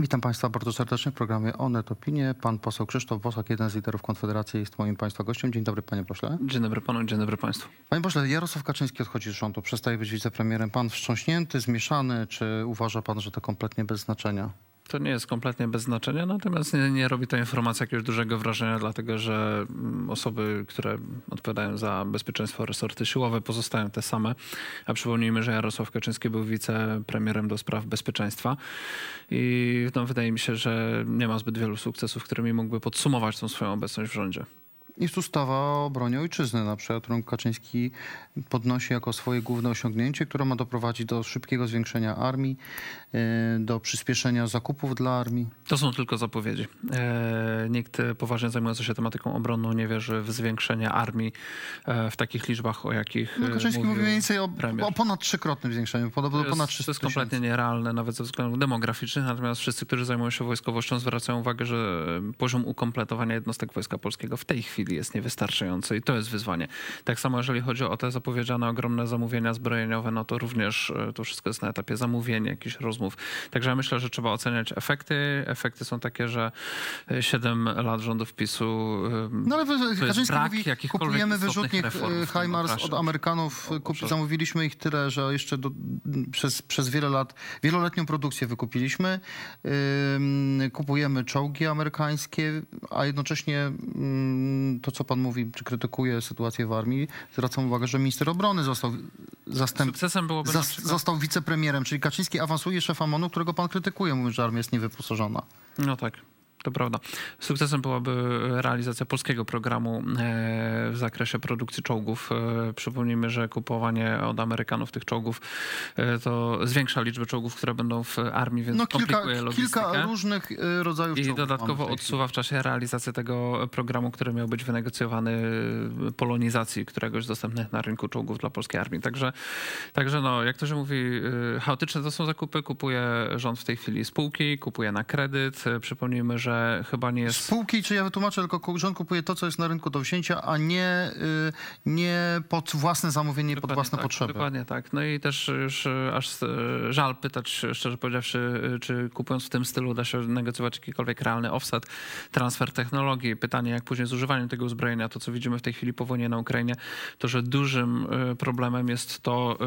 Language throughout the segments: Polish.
Witam Państwa bardzo serdecznie w programie Onet Opinie. Pan poseł Krzysztof Bosak, jeden z liderów Konfederacji, jest moim Państwa gościem. Dzień dobry, panie pośle. Dzień dobry panu, dzień dobry państwu. Panie pośle, Jarosław Kaczyński odchodzi z rządu, przestaje być wicepremierem. Pan wstrząśnięty, zmieszany, czy uważa pan, że to kompletnie bez znaczenia? To nie jest kompletnie bez znaczenia, natomiast nie, nie robi ta informacja jakiegoś dużego wrażenia, dlatego że mm, osoby, które odpowiadają za bezpieczeństwo resorty siłowe pozostają te same. A przypomnijmy, że Jarosław Kaczyński był wicepremierem do spraw bezpieczeństwa i no, wydaje mi się, że nie ma zbyt wielu sukcesów, którymi mógłby podsumować tą swoją obecność w rządzie. Jest ustawa o obronie ojczyzny, na przykład, którą Kaczyński podnosi jako swoje główne osiągnięcie, która ma doprowadzić do szybkiego zwiększenia armii, yy, do przyspieszenia zakupów dla armii. To są tylko zapowiedzi. E, nikt poważnie zajmujący się tematyką obronną nie wierzy w zwiększenie armii e, w takich liczbach, o jakich No, e, Kaczyński mówi mówił mniej więcej o, o ponad trzykrotnym zwiększeniu, podobno To jest, ponad to 300 jest kompletnie nierealne, nawet ze względów demograficznych. Natomiast wszyscy, którzy zajmują się wojskowością, zwracają uwagę, że poziom ukompletowania jednostek Wojska Polskiego w tej chwili jest niewystarczający i to jest wyzwanie. Tak samo, jeżeli chodzi o te zapowiedziane ogromne zamówienia zbrojeniowe, no to również e, to wszystko jest na etapie zamówień, jakichś rozmów. Także ja myślę, że trzeba oceniać efekty. Efekty są takie, że 7 lat rządów PiSu e, No ale Kaczyński brak mówi, kupujemy wyrzutnik e, HIMARS od Amerykanów, O, kup, zamówiliśmy ich tyle, że jeszcze do, przez, przez wiele lat, wieloletnią produkcję wykupiliśmy. Ym, kupujemy czołgi amerykańskie, a jednocześnie ym, to, co pan mówi, czy krytykuje sytuację w armii, zwracam uwagę, że minister obrony został zastęp, Sukcesem byłoby zas, został wicepremierem, czyli Kaczyński awansuje szefa MONU, którego pan krytykuje, mówiąc, że armia jest niewyposażona. No tak. To prawda. Sukcesem byłaby realizacja polskiego programu e, w zakresie produkcji czołgów. E, Przypomnijmy, że kupowanie od Amerykanów tych czołgów e, to zwiększa liczbę czołgów, które będą w armii, więc No kilka, komplikuje logistykę. kilka różnych rodzajów I czołgów w dodatkowo odsuwa w czasie realizację tego programu, który miał być wynegocjowany polonizacji któregoś z dostępnych na rynku czołgów dla polskiej armii. Także, także no, jak to się mówi, chaotyczne to są zakupy. Kupuje rząd w tej chwili spółki, kupuje na kredyt. Przypomnijmy, że chyba nie jest... Spółki, czy ja wytłumaczę, tylko rząd kupuje to, co jest na rynku do wzięcia, a nie, y, nie pod własne zamówienie, pod Dokładnie własne tak, potrzeby. Dokładnie tak. No i też już y, aż y, żal pytać, szczerze powiedziawszy, czy kupując w tym stylu da się negocjować jakikolwiek realny offset, transfer technologii. Pytanie, jak później z używaniem tego uzbrojenia, to co widzimy w tej chwili po wojnie na Ukrainie, to że dużym problemem jest to,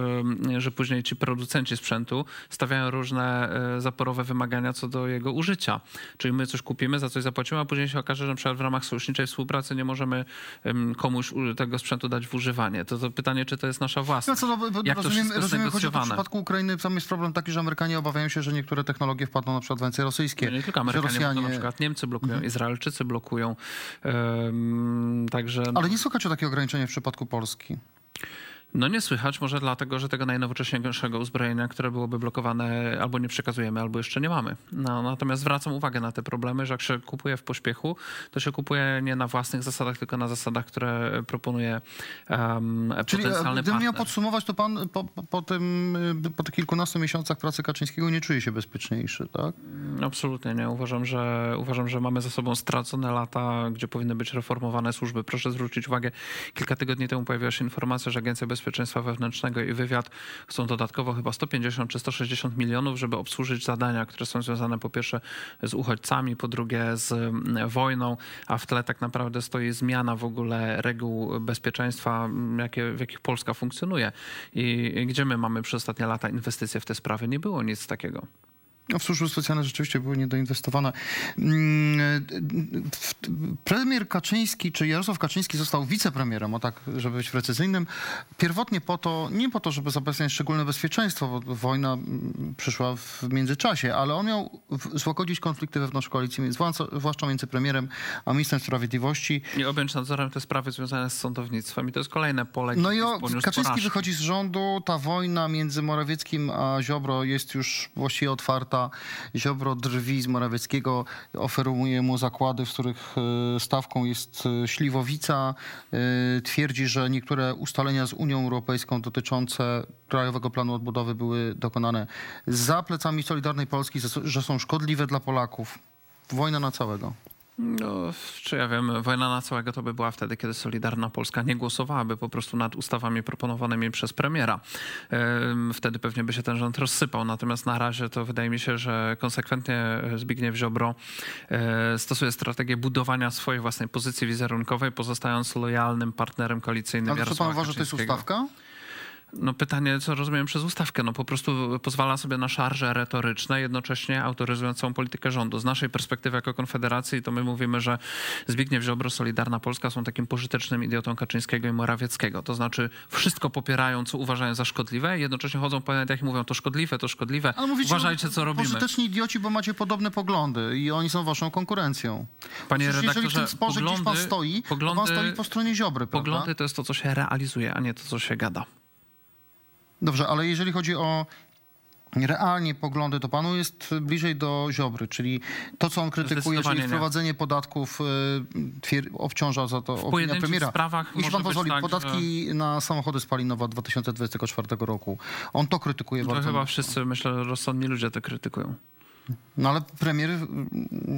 że później ci producenci sprzętu stawiają różne zaporowe wymagania co do jego użycia. Czyli my coś kupimy, za coś zapłacimy, a później się okaże, że w ramach sojuszniczej współpracy nie możemy komuś tego sprzętu dać w używanie. To, to pytanie, czy to jest nasza No własność. co, no, bo- bo Jak to rozumiem, jest rozumiem to w przypadku Ukrainy, tam jest problem taki, że Amerykanie obawiają się, że niektóre technologie wpadną na przykład w ręce rosyjskie. Nie, nie tylko Amerykanie, to Rosjanie... na przykład Niemcy blokują, Izraelczycy blokują. Ym, także Ale nie słychać o takiego ograniczenia w przypadku Polski. No nie słychać, może dlatego, że tego najnowocześniejszego uzbrojenia, które byłoby blokowane, albo nie przekazujemy, albo jeszcze nie mamy. No, natomiast zwracam uwagę na te problemy, że jak się kupuje w pośpiechu, to się kupuje nie na własnych zasadach, tylko na zasadach, które proponuje um, Czyli e, potencjalny gdybym miał podsumować, to pan po, po, po, tym, y, po tych kilkunastu miesiącach pracy Kaczyńskiego nie czuje się bezpieczniejszy, tak? Absolutnie nie. Uważam że, uważam, że mamy za sobą stracone lata, gdzie powinny być reformowane służby. Proszę zwrócić uwagę, kilka tygodni temu pojawiła się informacja, że Agencja Bezpieczeństwa Wewnętrznego i Wywiad chcą dodatkowo chyba 150 czy 160 milionów, żeby obsłużyć zadania, które są związane po pierwsze z uchodźcami, po drugie z mm, wojną, a w tle tak naprawdę stoi zmiana w ogóle reguł bezpieczeństwa, mm, jakie, w jakich Polska funkcjonuje. I gdzie my mamy przez ostatnie lata inwestycje w te sprawy? Nie było nic takiego. No, w służby specjalne rzeczywiście były niedoinwestowane. Mm, Premier Kaczyński, czy Jarosław Kaczyński został wicepremierem, o tak, żeby być precyzyjnym, pierwotnie po to, nie po to, żeby zapewniać szczególne bezpieczeństwo, bo wojna mm, przyszła w międzyczasie, ale on miał złagodzić konflikty wewnątrz koalicji, zwłaszcza- między premierem a ministrem sprawiedliwości. i objąć nadzorem te sprawy związane z sądownictwem. I to jest kolejne pole. No i o, Kaczyński porażkę. wychodzi z rządu, ta wojna między Morawieckim a Ziobro jest już właściwie otwarta. Ziobro drwi z Morawieckiego, oferuje mu zakłady, w których e, stawką jest e, śliwowica. E, Twierdzi, że niektóre ustalenia z Unią Europejską dotyczące Krajowego Planu Odbudowy były dokonane za plecami Solidarnej Polski, że- że są szkodliwe dla Polaków. Wojna na całego. No, czy ja wiem, wojna na całego to by była wtedy, kiedy Solidarna Polska nie głosowałaby po prostu nad ustawami proponowanymi przez premiera. Em, Wtedy pewnie by się ten rząd rozsypał. Natomiast na razie to wydaje mi się, że konsekwentnie Zbigniew Ziobro e, stosuje strategię budowania swojej własnej pozycji wizerunkowej, pozostając lojalnym partnerem koalicyjnym Ale czy pan Jarosława uważa, że to jest ustawka? No pytanie, co rozumiem przez ustawkę. No po prostu pozwala sobie na szarże retoryczne, jednocześnie autoryzując całą politykę rządu. Z naszej perspektywy jako Konfederacji to my mówimy, że Zbigniew Ziobro, Solidarna Polska są takim pożytecznym idiotą Kaczyńskiego i Morawieckiego. To znaczy wszystko popierają, co uważają za szkodliwe, jednocześnie chodzą po jak mówią, to szkodliwe, to szkodliwe. Ale mówicie, Uważajcie, co robimy. Pożyteczni idioci, bo macie podobne poglądy i oni są waszą konkurencją. Panie Przecież jeżeli w redaktorze, tym sporze gdzieś pan poglądy- stoi, to pan poglądy- stoi po stronie Ziobry, prawda? Poglądy to jest to, co się realizuje, a nie to, co się gada. Dobrze, ale jeżeli chodzi o realnie poglądy, to panu jest bliżej do Ziobry, czyli to, co on krytykuje, czyli nie. wprowadzenie podatków, y, twier- obciąża za to opinia pojedynczych premiera. sprawach Jeśli pan pozwoli, tak, podatki na samochody spalinowe od 2024 roku. On to krytykuje To bardzo chyba mocno. wszyscy, myślę, rozsądni ludzie to krytykują. No ale premier,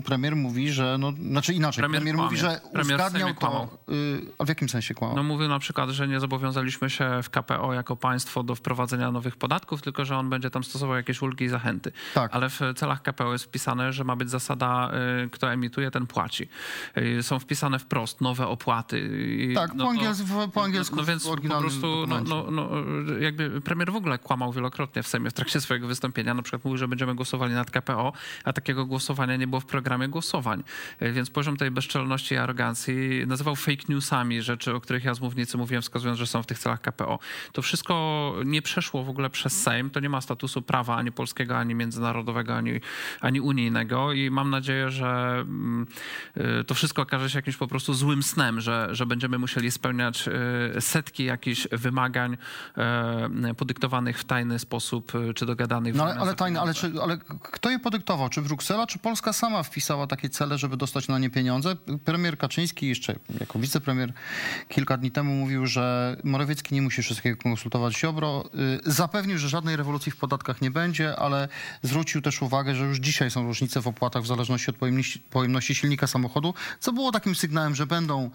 premier mówi, że, no, znaczy inaczej, Premier premier, mówi, że Premier uzgadniał to, y, a w jakim sensie kłamał? No mówił na przykład, że nie zobowiązaliśmy się w KPO jako państwo do wprowadzenia nowych podatków, tylko że on będzie tam stosował jakieś ulgi i zachęty. Tak. Ale w celach KPO jest wpisane, że ma być zasada, y, kto emituje, ten płaci. Y, Są wpisane wprost nowe opłaty. Tak, no po, to- angiels, w- po angielsku no, no więc po prostu, no, no, no, jakby premier w ogóle kłamał wielokrotnie w Sejmie w trakcie swojego wystąpienia. Na przykład mówił, że będziemy głosowali nad KPO, a takiego głosowania nie było w programie głosowań. E, Więc poziom tej bezczelności i arogancji nazywał fake newsami rzeczy, o których ja z mównicy mówiłem, wskazując, że są w tych celach KPO. To wszystko nie przeszło w ogóle przez Sejm. To nie ma statusu prawa ani polskiego, ani międzynarodowego, ani, ani unijnego i mam nadzieję, że mm, y, to wszystko okaże się jakimś po prostu złym snem, że, że będziemy musieli spełniać y, setki jakichś wymagań e, podyktowanych w tajny sposób, czy dogadanych w No ale, ale za tajne, ale, czy, ale kto je podyktował? Czy Bruksela, czy Polska sama wpisała takie cele, żeby dostać na nie pieniądze? Premier Kaczyński jeszcze jako wicepremier kilka dni temu mówił, że Morawiecki nie musi wszystkiego konsultować z Ziobro. Y, Zapewnił, że żadnej rewolucji w podatkach nie będzie, ale zwrócił też uwagę, że już dzisiaj są różnice w opłatach w zależności od pojemności, pojemności silnika samochodu, co było takim sygnałem, że będą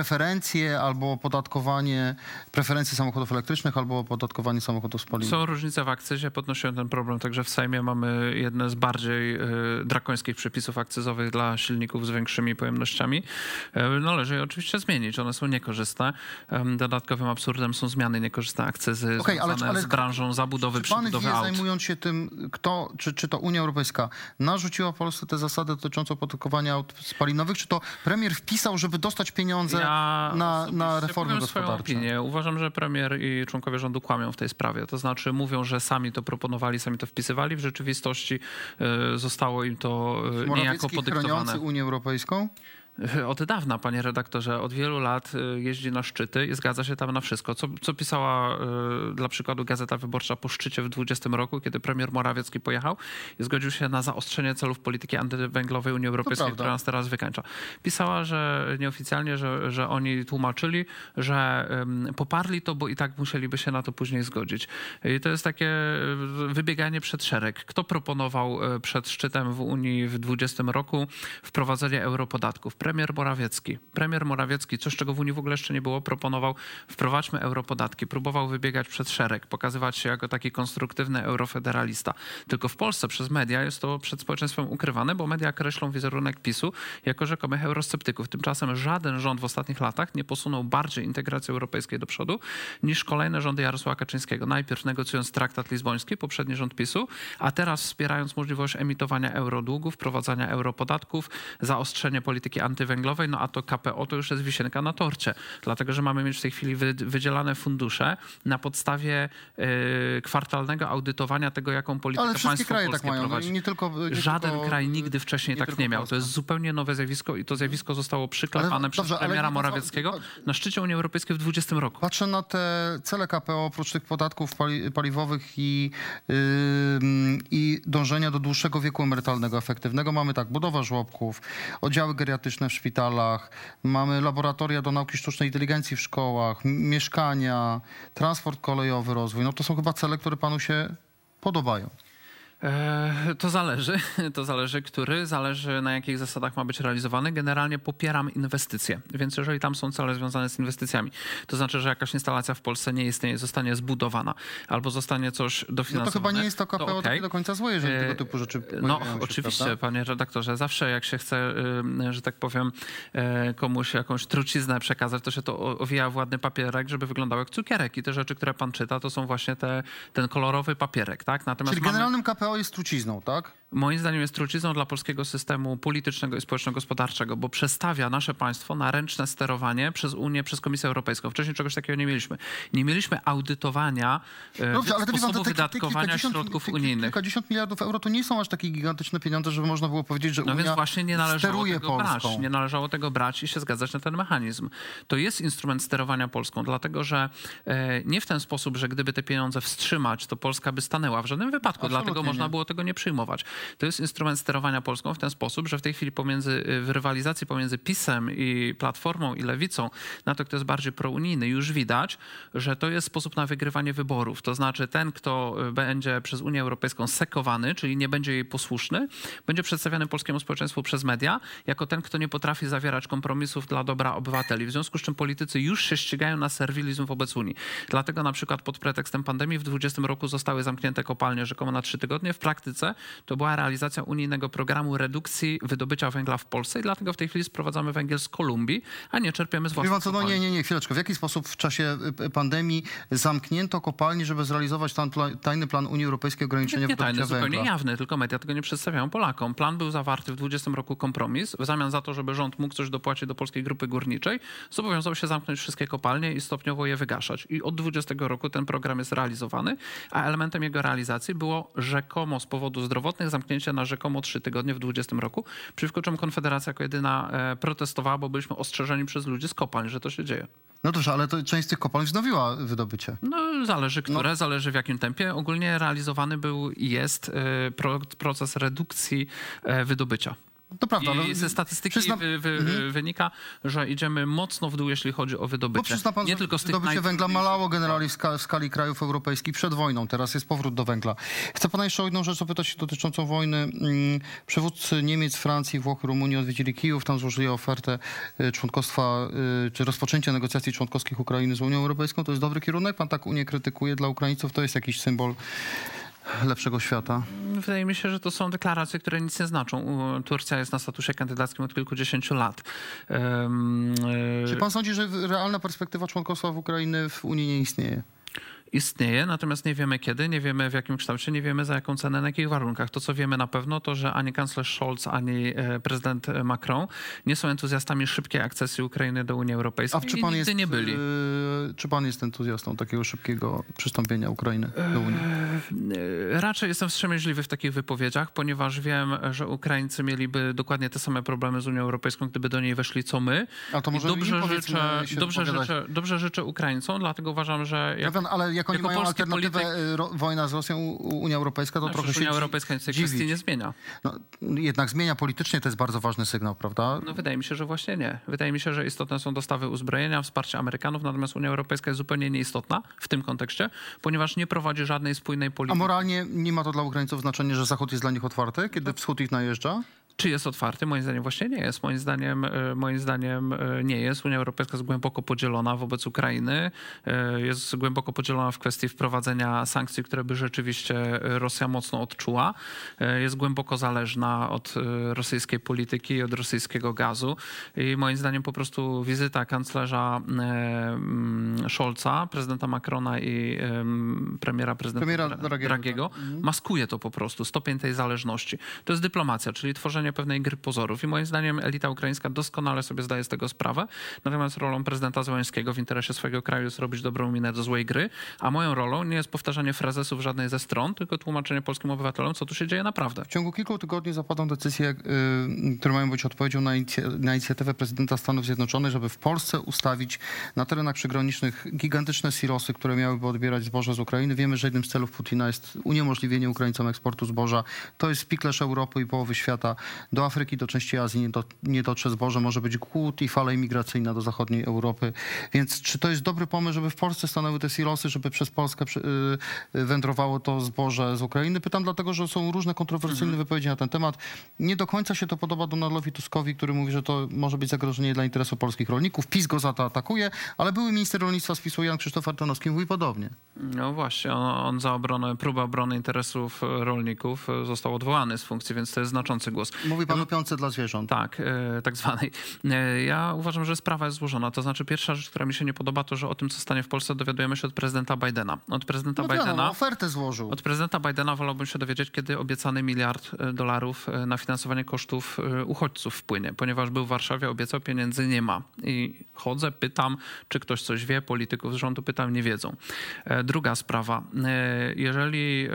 preferencje albo opodatkowanie preferencji samochodów elektrycznych, albo opodatkowanie samochodów spalinowych. Są różnice w akcyzie, podnosiłem ten problem, także w Sejmie mamy jedne z bardziej y, drakońskich przepisów akcyzowych dla silników z większymi pojemnościami. E, Należy je oczywiście zmienić, one są niekorzystne. Dodatkowym absurdem są zmiany niekorzystne akcyzy Okej, ale- związane ale z branżą zabudowy, Czy pan wie, przebudowy aut. zajmując się tym, kto, czy, czy to Unia Europejska narzuciła Polsce te zasady dotyczące opodatkowania aut spalinowych, czy to premier wpisał, żeby dostać pieniądze Na, na swoją gospodarcze? opinię. Uważam, że premier i członkowie rządu kłamią w tej sprawie. To znaczy mówią, że sami to proponowali, sami to wpisywali. W rzeczywistości e, zostało im to e, niejako podyktowane. chroniący Unię Europejską? Od dawna, panie redaktorze, od wielu lat y, jeździ na szczyty i zgadza się tam na wszystko. Co, co pisała y, dla przykładu Gazeta Wyborcza po szczycie w 2020 roku, kiedy premier Morawiecki pojechał i zgodził się na zaostrzenie celów polityki antywęglowej Unii Europejskiej, która nas teraz wykańcza. Pisała, że nieoficjalnie, że, że oni tłumaczyli, że poparli to, bo i tak musieliby się na to później zgodzić. I to jest takie y, wybieganie przed szereg. Kto proponował przed szczytem w Unii w 2020 roku wprowadzenie europodatków? Premier Morawiecki. Premier Morawiecki, coś czego w Unii w ogóle jeszcze nie było, proponował wprowadźmy europodatki. Próbował wybiegać przed szereg, pokazywać się jako taki konstruktywny eurofederalista. Tylko w Polsce przez media jest to przed społeczeństwem ukrywane, bo media kreślą wizerunek PiSu jako rzekomych eurosceptyków. Tymczasem żaden rząd w ostatnich latach nie posunął bardziej integracji europejskiej do przodu niż kolejne rządy Jarosława Kaczyńskiego. Najpierw negocjując traktat lizboński, poprzedni rząd PiSu, a teraz wspierając możliwość emitowania eurodługów, wprowadzania europodatków, zaostrzenie polityki antywęglowej, no a to KPO to już jest wisienka na torcie, dlatego że mamy mieć w tej chwili wy, wydzielane fundusze na podstawie y, kwartalnego audytowania tego, jaką politykę Ale państwo kraje polskie tak mają. No, prowadzi. nie tylko, nie Żaden tylko, kraj nigdy wcześniej nie tak nie miał. Polska. To jest zupełnie nowe zjawisko i to zjawisko zostało przyklepane Ale przez dobrze, ale premiera co- Morawieckiego na szczycie Unii Europejskiej w 2020 roku. Patrzę na te cele KPO, oprócz tych podatków pali, paliwowych i, yy, i dążenia do dłuższego wieku emerytalnego, efektywnego. Mamy tak, budowa żłobków, oddziały geriatryczne w szpitalach, mamy laboratoria do nauki sztucznej inteligencji w szkołach, mieszkania, transport kolejowy, rozwój. No to są chyba cele, które panu się podobają. E, To zależy, to zależy, który, zależy na jakich zasadach ma być realizowany. Generalnie popieram inwestycje, więc jeżeli tam są cele związane z inwestycjami, to znaczy, że jakaś instalacja w Polsce nie istnieje, zostanie zbudowana albo zostanie coś No dofinansowane. to chyba nie jest to KPO okej. takie do końca złe, jeżeli E, tego typu rzeczy No, się, oczywiście, prawda? panie redaktorze. Zawsze jak się chce, że tak powiem, e, komuś jakąś truciznę przekazać, to się to owija w ładny papierek, żeby wyglądał jak cukierek. I te rzeczy, które pan czyta, to są właśnie te, ten kolorowy papierek, tak? Natomiast Czyli mamy, generalnym KPO jest trucizną, tak? Moim zdaniem jest trucizną dla polskiego systemu politycznego i społeczno-gospodarczego, bo przestawia nasze państwo na ręczne sterowanie przez Unię, przez Komisję Europejską. Wcześniej czegoś takiego nie mieliśmy. Nie mieliśmy audytowania e, Dobrze, ale pan, sposobu te, te, te wydatkowania kilkadziesiąt- środków te unijnych. Kilkadziesiąt miliardów euro to nie są aż takie gigantyczne pieniądze, żeby można było powiedzieć, że No Unia więc właśnie nie należało steruje tego Polską. brać. Nie należało tego brać i się zgadzać na ten mechanizm. To jest instrument sterowania Polską, dlatego że e, nie w ten sposób, że gdyby te pieniądze wstrzymać, to Polska by stanęła w żadnym wypadku, Absolutnie dlatego można nie. było tego nie przyjmować. To jest instrument sterowania Polską w ten sposób, że w tej chwili pomiędzy, w rywalizacji pomiędzy PiSem i Platformą i Lewicą na to, kto jest bardziej prounijny, już widać, że to jest sposób na wygrywanie wyborów. To znaczy ten, kto y, będzie przez Unię Europejską sekowany, czyli nie będzie jej posłuszny, będzie przedstawiany polskiemu społeczeństwu przez media jako ten, kto nie potrafi zawierać kompromisów dla dobra obywateli. W związku z czym politycy już się ścigają na serwilizm wobec Unii. Dlatego na przykład pod pretekstem pandemii w 2020 roku zostały zamknięte kopalnie rzekomo na trzy tygodnie. W praktyce to była realizacja unijnego programu redukcji wydobycia węgla w Polsce i dlatego w tej chwili sprowadzamy węgiel z Kolumbii, a nie czerpiemy z własnych co, no nie, nie, nie, chwileczkę. W jaki sposób w czasie y, pandemii zamknięto kopalni, żeby zrealizować ten pla- tajny plan Unii Europejskiej ograniczenia Nie tajny, wydobycia zupełnie węgla? jawny, tylko media tego nie przedstawiają Polakom. Plan był zawarty w 20 roku kompromis. W zamian za to, żeby rząd mógł coś dopłacić do polskiej grupy górniczej, zobowiązał się zamknąć wszystkie kopalnie i stopniowo je wygaszać. I od 20 roku ten program jest realizowany, a elementem jego realizacji było rzekomo z powodów zdrowotnych zamknięcie na rzekomo 3 tygodnie w 20 roku, przeciwko czemu Konfederacja jako jedyna e, protestowała, bo byliśmy ostrzeżeni przez ludzi z kopalń, że to się dzieje. No dobrze, ale to część z tych kopalń wznowiła wydobycie. No, zależy które, zależy w jakim tempie. Ogólnie realizowany był i jest e, pro, proces redukcji e, wydobycia. To prawda. I no, ze statystyki przyzna- wy, wy, wynika, że idziemy mocno w dół, jeśli chodzi o Bo wydobycie. przyzna pan, Nie tylko z tych wydobycie węgla najtrudniejszych- malało generalnie w, ska- w skali krajów europejskich przed wojną. Teraz jest powrót do węgla. Chcę pana jeszcze o jedną rzecz zapytać dotyczącą wojny. Mm, Przywódcy Niemiec, Francji, Włoch, Rumunii odwiedzili Kijów. Tam złożyli ofertę y, członkostwa, y, czy rozpoczęcia negocjacji członkowskich Ukrainy z Unią Europejską. To jest dobry kierunek. Pan tak Unię krytykuje dla Ukraińców. To jest jakiś symbol lepszego świata. Wydaje mi się, że to są deklaracje, które nic nie znaczą. Turcja jest na statusie kandydackim od kilkudziesięciu lat. E, Czy pan sądzi, że realna perspektywa członkostwa w Ukrainy w Unii nie istnieje? Istnieje, natomiast nie wiemy kiedy, nie wiemy w jakim kształcie, nie wiemy za jaką cenę, na jakich warunkach. To, co wiemy na pewno, to, że ani kanclerz Scholz, ani e, prezydent Macron nie są entuzjastami szybkiej akcesji Ukrainy do Unii Europejskiej A czy pan, jest, nie byli. y, czy pan jest entuzjastą takiego szybkiego przystąpienia Ukrainy do Unii? E, Raczej jestem wstrzemięźliwy w takich wypowiedziach, ponieważ wiem, że Ukraińcy mieliby dokładnie te same problemy z Unią Europejską, gdyby do niej weszli co my. A to I może dobrze życzę, dobrze, życzę, dobrze życzę Ukraińcom, dlatego uważam, że jak, Ja wiem, ale jak oni jako mają alternatywę, polityk- y, ro, wojna z Rosją, Unia Europejska, to no, trochę się Unia Europejska tej kwestii nie zmienia. No, jednak zmienia politycznie, to jest bardzo ważny sygnał, prawda? No wydaje mi się, że właśnie nie. Wydaje mi się, że istotne są dostawy uzbrojenia, wsparcie Amerykanów, natomiast Unia Europejska jest zupełnie nieistotna w tym kontekście, ponieważ nie prowadzi żadnej spójnej A polityki. moralnie nie ma to dla Ukraińców znaczenia, że Zachód jest dla nich otwarty, kiedy wschód ich najeżdża? Czy jest otwarty? Moim zdaniem właśnie nie jest. Moim zdaniem, e, moim zdaniem e, nie jest. Unia Europejska jest głęboko podzielona wobec Ukrainy. E, Jest głęboko podzielona w kwestii wprowadzenia sankcji, które by rzeczywiście Rosja mocno odczuła. Jest głęboko zależna od rosyjskiej polityki i od rosyjskiego gazu. I moim zdaniem po prostu wizyta kanclerza mm, Scholza, prezydenta Macrona i em, premiera prezydenta Premiera Dra- Dragiego, Dragiego maskuje to po prostu, stopień tej zależności. To jest dyplomacja, czyli tworzenie pewnej gry pozorów. I moim zdaniem elita ukraińska doskonale sobie zdaje z tego sprawę. Natomiast rolą prezydenta Zełańskiego w interesie swojego kraju jest robić dobrą minę do złej gry, a moją rolą nie jest powtarzanie frazesów żadnej ze stron, tylko tłumaczenie polskim obywatelom, co tu się dzieje naprawdę. W ciągu kilku tygodni zapadną decyzje, y, które mają być odpowiedzią na, inicy- na inicjatywę prezydenta Stanów Zjednoczonych, żeby w Polsce ustawić na terenach przygranicznych gigantyczne silosy, które miałyby odbierać zboże z Ukrainy. Wiemy, że jednym z celów Putina jest uniemożliwienie Ukraińcom eksportu zboża. To jest piklerz Europy i połowy świata. Do Afryki, do części Azji nie, do, nie dotrze zboże, może być głód i fala imigracyjna do zachodniej Europy. Więc czy to jest dobry pomysł, żeby w Polsce stanęły te silosy, żeby przez Polskę y, wędrowało to zboże z Ukrainy? Pytam dlatego, że są różne kontrowersyjne wypowiedzi na ten temat. Nie do końca się to podoba Donaldowi Tuskowi, który mówi, że to może być zagrożenie dla interesu polskich rolników. PiS go za to atakuje, ale były minister rolnictwa z PiSu Jan Krzysztof Ardanowski mówi podobnie. No właśnie, on, on za obronę, próbę obrony interesów e, rolników e, został odwołany z funkcji, więc to jest znaczący głos. Mówi pan o piące dla zwierząt. Tak, e, tak zwanej. E, Ja uważam, że sprawa jest złożona. To znaczy, pierwsza rzecz, która mi się nie podoba, to że o tym, co stanie w Polsce, dowiadujemy się od prezydenta Bidena. Od prezydenta No Bidena. ofertę złożył. Od prezydenta Bidena wolałbym się dowiedzieć, kiedy obiecany miliard e, dolarów na finansowanie kosztów uchodźców wpłynie, ponieważ był w Warszawie, obiecał, pieniędzy nie ma. I chodzę, pytam, czy ktoś coś wie, polityków z rządu pytam, nie wiedzą. Druga sprawa. Jeżeli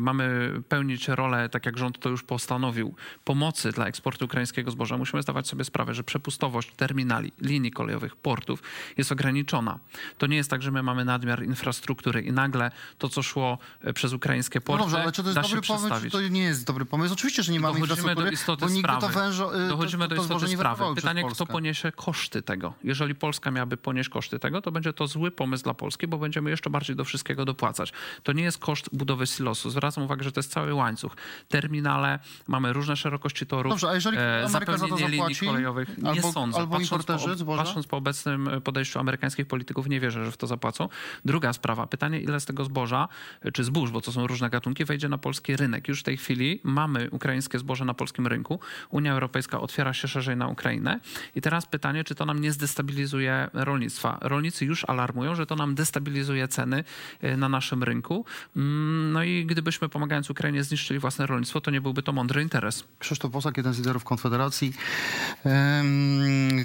mamy pełnić rolę, tak jak rząd to już postanowił, pomocy dla eksportu ukraińskiego zboża, musimy zdawać sobie sprawę, że przepustowość terminali, linii kolejowych, portów jest ograniczona. To nie jest tak, że my mamy nadmiar infrastruktury i nagle to, co szło e, przez ukraińskie No porty, dobrze, ale czy to jest dobry pomysł, czy to nie jest dobry pomysł? Oczywiście, że nie mamy Dochodzimy do infrastruktury, istoty bo nigdy to wężo, Dochodzimy to, do to istoty zboże nie sprawy. Pytanie, kto poniesie koszty tego. Jeżeli Polska miałaby ponieść koszty tego, to będzie to zły pomysł dla Polski, bo będziemy jeszcze bardziej do wszystkiego dopłacać. To nie jest koszt budowy silosu. Zwracam uwagę, że to jest cały łańcuch. Terminale, mamy różne szerokości torów. Dobrze, a jeżeli e, Ameryka za to zapełnienie linii zapłaci? kolejowych, nie Albo- sądzę. albo Patrząc importerzy po, patrząc po obecnym podejściu amerykańskich polityków, nie wierzę, że w to zapłacą. Druga sprawa, pytanie, ile z tego zboża, czy zbóż, bo to są różne gatunki, wejdzie na polski rynek. Już w tej chwili mamy ukraińskie zboże na polskim rynku. Unia Europejska otwiera się szerzej na Ukrainę. I teraz pytanie, czy to nam nie zdestabilizuje rolnictwa. Rolnicy już alarmują, że to nam destabilizuje ceny e, na naszym rynku. Mm, No i gdybyśmy pomagając Ukrainie zniszczyli własne rolnictwo, to nie byłby to mądry interes. Krzysztof Bosak, jeden z liderów Konfederacji.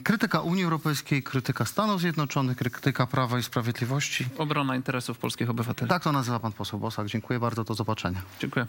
Krytyka Unii Europejskiej, krytyka Stanów Zjednoczonych, krytyka Prawa i Sprawiedliwości. Obrona interesów polskich obywateli. Tak to nazywa pan poseł Bosak. Dziękuję bardzo, do zobaczenia. Dziękuję.